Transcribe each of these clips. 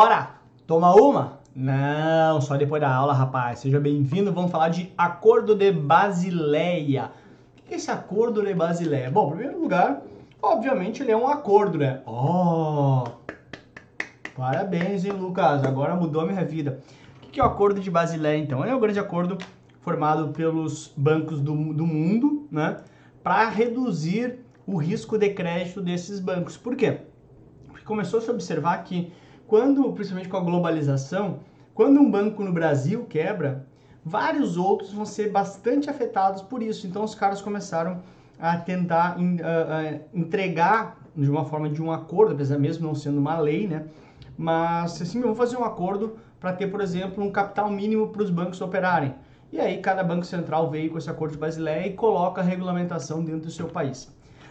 Bora! Toma uma? Não, só depois da aula, rapaz. Seja bem-vindo. Vamos falar de Acordo de Basileia. O que é esse Acordo de Basileia? Bom, em primeiro lugar, obviamente ele é um acordo, né? Oh! Parabéns, hein, Lucas? Agora mudou a minha vida. O que é o Acordo de Basileia, então? É um grande acordo formado pelos bancos do, do mundo, né? Para reduzir o risco de crédito desses bancos. Por quê? Porque começou a se observar que quando, principalmente com a globalização, quando um banco no Brasil quebra, vários outros vão ser bastante afetados por isso. Então os caras começaram a tentar entregar de uma forma de um acordo, apesar mesmo não sendo uma lei, né? Mas assim, vamos fazer um acordo para ter, por exemplo, um capital mínimo para os bancos operarem. E aí cada banco central veio com esse acordo de Basileia e coloca a regulamentação dentro do seu país.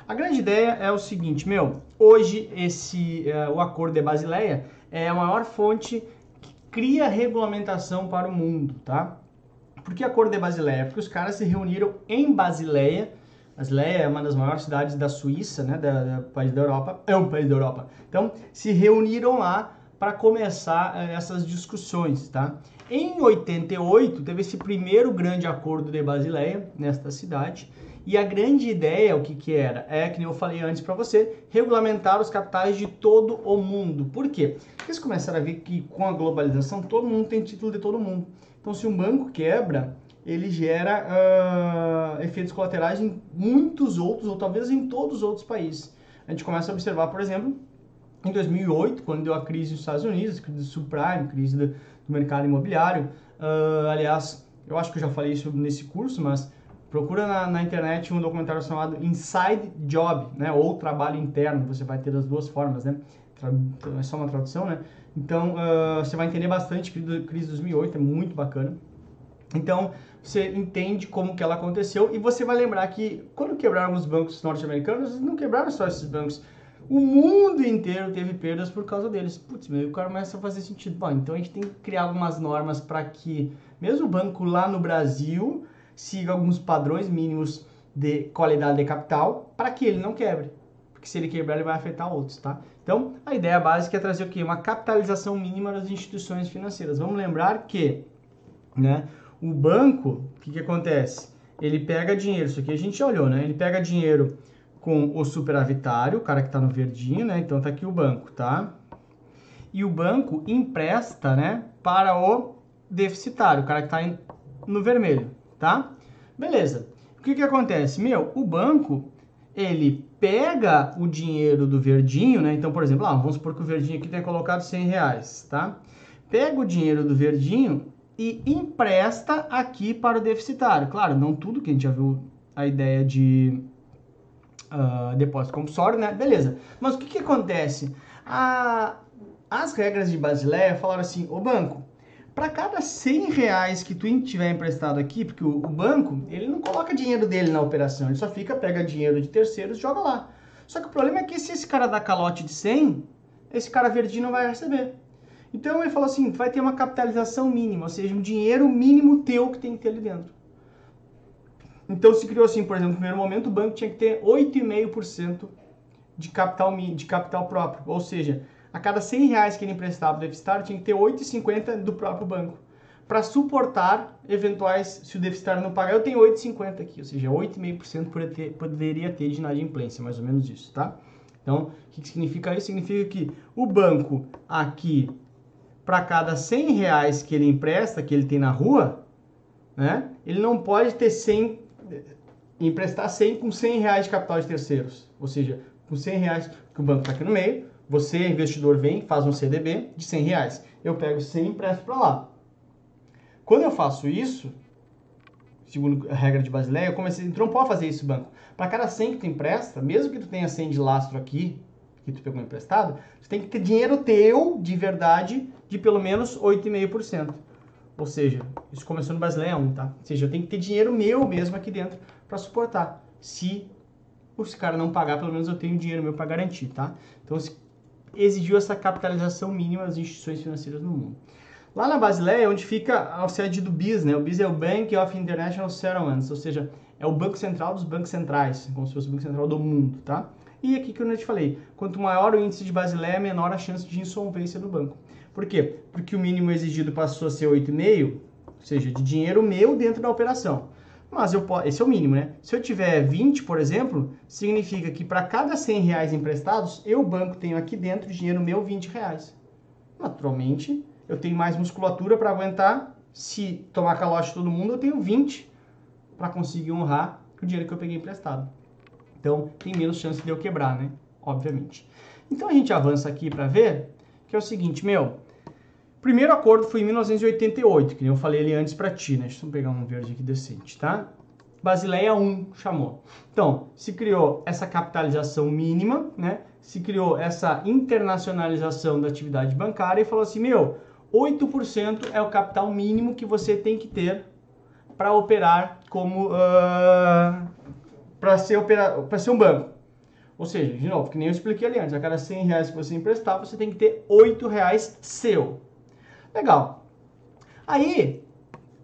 A grande ideia é o seguinte, meu, hoje esse uh, o acordo de Basileia é a maior fonte que cria regulamentação para o mundo, tá? Por que acordo de Basileia? Porque os caras se reuniram em Basileia. Basileia é uma das maiores cidades da Suíça, né, da, da país da Europa, é um país da Europa. Então, se reuniram lá para começar uh, essas discussões, tá? Em 88 teve esse primeiro grande acordo de Basileia nesta cidade e a grande ideia, o que, que era? É, que eu falei antes para você, regulamentar os capitais de todo o mundo. Por quê? Eles começaram a ver que com a globalização todo mundo tem título de todo mundo. Então, se um banco quebra, ele gera uh, efeitos colaterais em muitos outros, ou talvez em todos os outros países. A gente começa a observar, por exemplo, em 2008, quando deu a crise nos Estados Unidos, crise do subprime, crise do, do mercado imobiliário. Uh, aliás, eu acho que eu já falei isso nesse curso, mas Procura na, na, internet um documentário chamado Inside Job, né? Ou trabalho interno. Você vai ter das duas formas, né? É só uma tradução, né? Então, uh, você vai entender bastante crise de 2008, é muito bacana. Então, você entende como que ela aconteceu e você vai lembrar que quando quebraram os bancos norte-americanos, não quebraram só esses bancos. O mundo inteiro teve perdas por causa deles. Putz, meu, o cara começa a fazer sentido. Bom, então a gente tem que criar algumas normas para que, mesmo o banco lá no Brasil, siga alguns padrões mínimos de qualidade de capital para que ele não quebre. Porque se ele quebrar, ele vai afetar outros, tá? Então, a ideia básica é trazer o quê? Uma capitalização mínima das instituições financeiras. Vamos lembrar que, né, o banco, o que, que acontece? Ele pega dinheiro, isso aqui a gente olhou, né? Ele pega dinheiro com o superavitário, o cara que está no verdinho, né? Então, tá aqui o banco, tá? E o banco empresta, né, para o deficitário, o cara que está no vermelho tá? Beleza. O que que acontece? Meu, o banco, ele pega o dinheiro do verdinho, né? Então, por exemplo, ah, vamos supor que o verdinho aqui tenha colocado 100 reais, tá? Pega o dinheiro do verdinho e empresta aqui para o deficitário. Claro, não tudo que a gente já viu a ideia de uh, depósito compulsório, né? Beleza. Mas o que que acontece? A, as regras de Basileia falaram assim, o banco, para cada 100 reais que tu tiver emprestado aqui, porque o, o, banco, ele não coloca dinheiro dele na operação, ele só fica, pega dinheiro de terceiros joga lá. Só que o problema é que se esse cara dá calote de 100, esse cara verdinho não vai receber. Então ele falou assim, vai ter uma capitalização mínima, ou seja, um dinheiro mínimo teu que tem que ter ali dentro. Então se criou assim, por exemplo, no primeiro momento o banco tinha que ter 8,5% de capital, de capital próprio, ou seja, a cada 100 reais que ele emprestava do deficitário, tinha que ter 8,50 do próprio banco. Para suportar eventuais, se o deficitário não pagar, eu tenho 8,50 aqui, ou seja, 8,5% poderia ter de inadimplência, mais ou menos isso, tá? Então, o que significa isso? Significa que o banco aqui, para cada 100 reais que ele empresta, que ele tem na rua, né, ele não pode ter 100, emprestar 100 com 100 reais de capital de terceiros. Ou seja, com 100 reais que o banco está aqui no meio, você, investidor, vem, faz um CDB de 100 reais. Eu pego 100 e empresto para lá. Quando eu faço isso, segundo a regra de Basileia, eu comecei, então não pode fazer isso banco. Para cada 100 que tu empresta, mesmo que tu tenha 100 de lastro aqui, que tu pegou emprestado, tu tem que ter dinheiro teu, de verdade, de pelo menos 8,5%. Ou seja, isso começou no Basileia 1, tá? Ou seja, eu tenho que ter dinheiro meu mesmo aqui dentro para suportar. Se os caras não pagar, pelo menos eu tenho dinheiro meu para garantir, tá? Então, exigiu essa capitalização mínima das instituições financeiras no mundo. Lá na Basileia é onde fica a sede do BIS, né? O BIS é o Bank of International Settlements, ou seja, é o banco central dos bancos centrais, como se fosse o banco central do mundo, tá? E aqui que eu te falei, quanto maior o índice de Basileia, menor a chance de insolvência do banco. Por quê? Porque o mínimo exigido passou a ser 8,5, ou seja, de dinheiro meu dentro da operação. Mas eu posso, esse é o mínimo, né? Se eu tiver 20, por exemplo, significa que para cada 100 reais emprestados, eu, banco, tenho aqui dentro dinheiro meu 20 reais. Naturalmente, eu tenho mais musculatura para aguentar. Se tomar calote todo mundo, eu tenho 20 para conseguir honrar o dinheiro que eu peguei emprestado. Então, tem menos chance de eu quebrar, né? Obviamente. Então, a gente avança aqui para ver que é o seguinte, meu, primeiro acordo foi em 1988, que eu falei ali antes para ti, né? Deixa eu pegar um verde aqui decente, tá? Basileia 1 chamou. Então, se criou essa capitalização mínima, né? Se criou essa internacionalização da atividade bancária e falou assim, meu, 8% é o capital mínimo que você tem que ter para operar como uh, para ser opera, ser um banco. Ou seja, de novo, que nem eu expliquei ali antes, a cada 100 reais que você emprestar, você tem que ter 8 reais seu. Legal. Aí,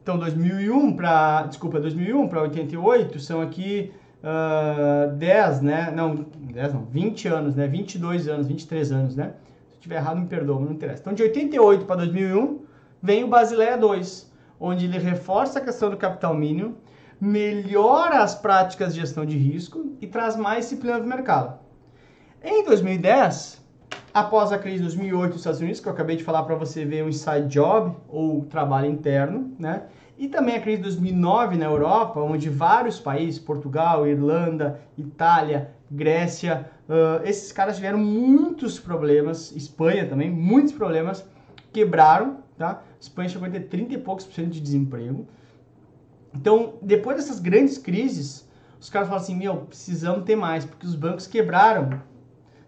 então 2001 para, desculpa, 2001 para 88 são aqui uh, ah, 10, né? Não, 10 não, 20 anos, né? 22 anos, 23 anos, né? Se eu tiver errado, me perdoa, mas não interessa. Então de 88 para 2001 vem o Basileia 2, onde ele reforça a questão do capital mínimo, melhora as práticas de gestão de risco e traz mais disciplina do mercado. Em 2010, após a crise de 2008 nos Estados Unidos, que eu acabei de falar para você ver o inside job ou trabalho interno, né? E também a crise de 2009 na Europa, onde vários países, Portugal, Irlanda, Itália, Grécia, uh, esses caras tiveram muitos problemas, Espanha também, muitos problemas, quebraram, tá? Espanha chegou a ter 30 e poucos por cento de desemprego. Então, depois dessas grandes crises, os caras falam assim, meu, precisamos ter mais, porque os bancos quebraram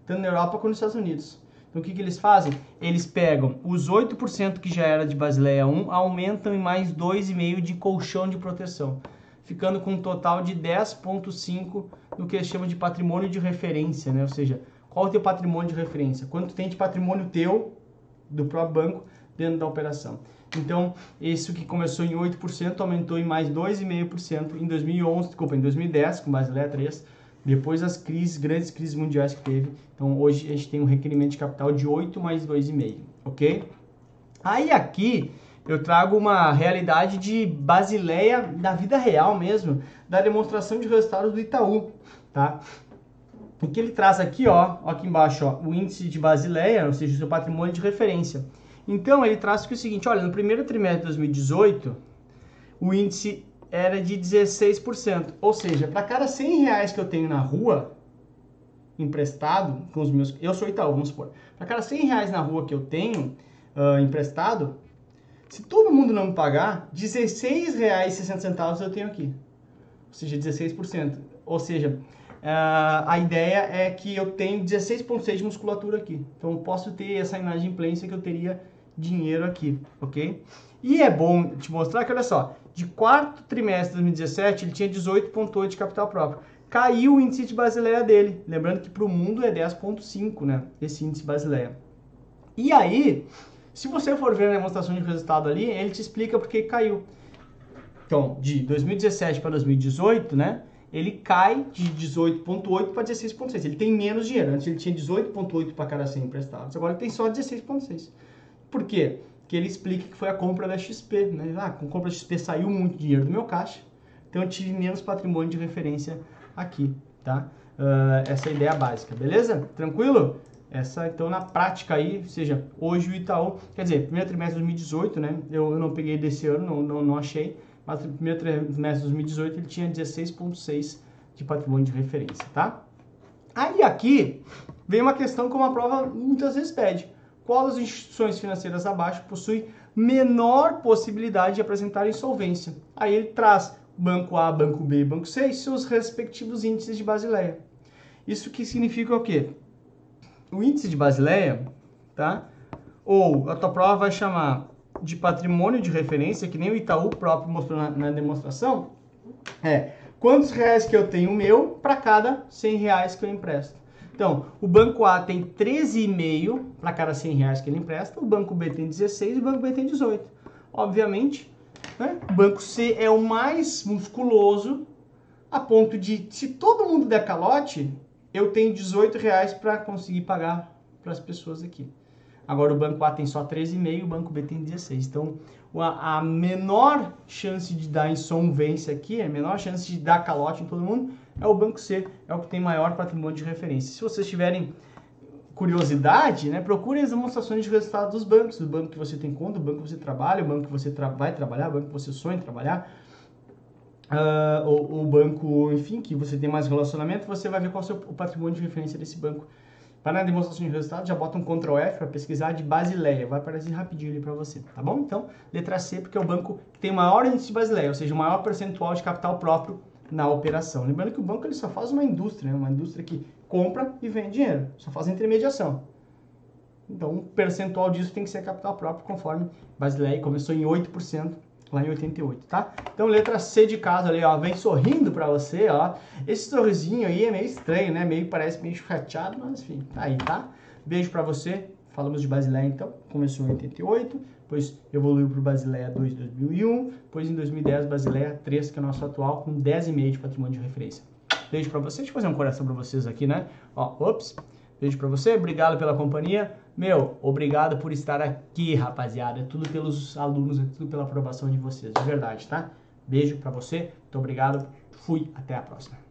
tanto na Europa quanto nos Estados Unidos. Então o que, que eles fazem? Eles pegam os 8% que já era de Basileia 1, aumentam em mais 2,5% de colchão de proteção, ficando com um total de 10,5% no que eles chamam de patrimônio de referência, né? Ou seja, qual é o teu patrimônio de referência? Quanto tem de patrimônio teu, do próprio banco, dentro da operação. Então, isso que começou em 8% aumentou em mais 2,5% em 2011, desculpa, em 2010, com Basileia 3, depois das crises, grandes crises mundiais que teve. Então hoje a gente tem um requerimento de capital de 8 mais 2,5, ok? Aí aqui eu trago uma realidade de Basileia da vida real mesmo, da demonstração de resultados do Itaú, tá? O que ele traz aqui, ó, aqui embaixo, ó, o índice de Basileia, ou seja, o seu patrimônio de referência. Então ele traz que o seguinte, olha, no primeiro trimestre de 2018, o índice era de 16%. Ou seja, para cada 100 reais que eu tenho na rua, emprestado, com os meus. Eu sou Itaú, vamos supor. Para cada 100 reais na rua que eu tenho uh, emprestado, se todo mundo não me pagar, 16 reais e 60 centavos eu tenho aqui. Ou seja, 16%. Ou seja, uh, a ideia é que eu tenho 16,6 de musculatura aqui. Então eu posso ter essa inadimplência que eu teria dinheiro aqui, ok? E é bom te mostrar que, olha só, de quarto trimestre de 2017, ele tinha 18,8 de capital próprio. Caiu o índice de Basileia dele. Lembrando que para o mundo é 10,5, né? Esse índice Basileia. E aí, se você for ver a demonstração de resultado ali, ele te explica por que caiu. Então, de 2017 para 2018, né? Ele cai de 18,8 para 16,6. Ele tem menos dinheiro. Antes ele tinha 18,8 para cada 100 emprestados. Agora ele tem só 16,6. Por quê? que ele explica que foi a compra da XP. Né? Ah, com a compra da XP saiu muito dinheiro do meu caixa, então eu tive menos patrimônio de referência aqui, tá? Uh, essa é a ideia básica, beleza? Tranquilo? Essa, então, na prática aí, ou seja, hoje o Itaú, quer dizer, primeiro trimestre de 2018, né? Eu, eu não peguei desse ano, não, não, não achei, mas primeiro trimestre de 2018 ele tinha 16,6 de patrimônio de referência, tá? Aí aqui vem uma questão como a prova muitas vezes pede qual das instituições financeiras abaixo possui menor possibilidade de apresentar insolvência. Aí ele traz Banco A, Banco B e Banco C e seus respectivos índices de Basileia. Isso que significa o quê? O índice de Basileia, tá? Ou a tua prova vai chamar de patrimônio de referência, que nem o Itaú próprio mostrou na, na demonstração, é quantos reais que eu tenho meu para cada 100 reais que eu empresto. Então, o banco A tem 13,5 para cada 100 reais que ele empresta, o banco B tem 16 e o banco B tem 18. Obviamente, né? o banco C é o mais musculoso, a ponto de, se todo mundo der calote, eu tenho 18 reais para conseguir pagar para as pessoas aqui. Agora o banco A tem só 13,5, o banco B tem 16. Então, a, menor chance de dar insolvência aqui, a menor chance de dar calote em todo mundo, é o banco C, é o que tem maior patrimônio de referência. Se vocês tiverem curiosidade, né, procure as demonstrações de resultados dos bancos, do banco que você tem conta, do banco que você trabalha, o banco que você tra vai trabalhar, o banco que você sonha em trabalhar, uh, o, o, banco, enfim, que você tem mais relacionamento, você vai ver qual é o, seu, o patrimônio de referência desse banco. Para a demonstração de resultados, já bota um Ctrl F para pesquisar de Basileia, vai aparecer rapidinho ali para você, tá bom? Então, letra C, porque é o banco que tem maior índice de Basileia, ou seja, o maior percentual de capital próprio na operação. Lembrando que o banco ele só faz uma indústria, né? uma indústria que compra e vende dinheiro, só faz intermediação. Então, um percentual disso tem que ser capital próprio, conforme Basileia começou em 8% lá em 88, tá? Então, letra C de casa ali, ó, vem sorrindo para você, ó. Esse sorrisinho aí é meio estranho, né? Meio parece meio chateado, mas enfim, tá aí, tá? Beijo para você. Falamos de Basileia então, começou em 88, depois evoluiu para o Basileia 2 2001, depois em 2010 Basileia 3, que é o nosso atual, com 10,5 de patrimônio de referência. Beijo para vocês, deixa eu fazer um coração para vocês aqui, né? Ó, ops, beijo para você, obrigado pela companhia. Meu, obrigado por estar aqui, rapaziada. É tudo pelos alunos, é tudo pela aprovação de vocês, de verdade, tá? Beijo para você, muito obrigado, fui, até a próxima.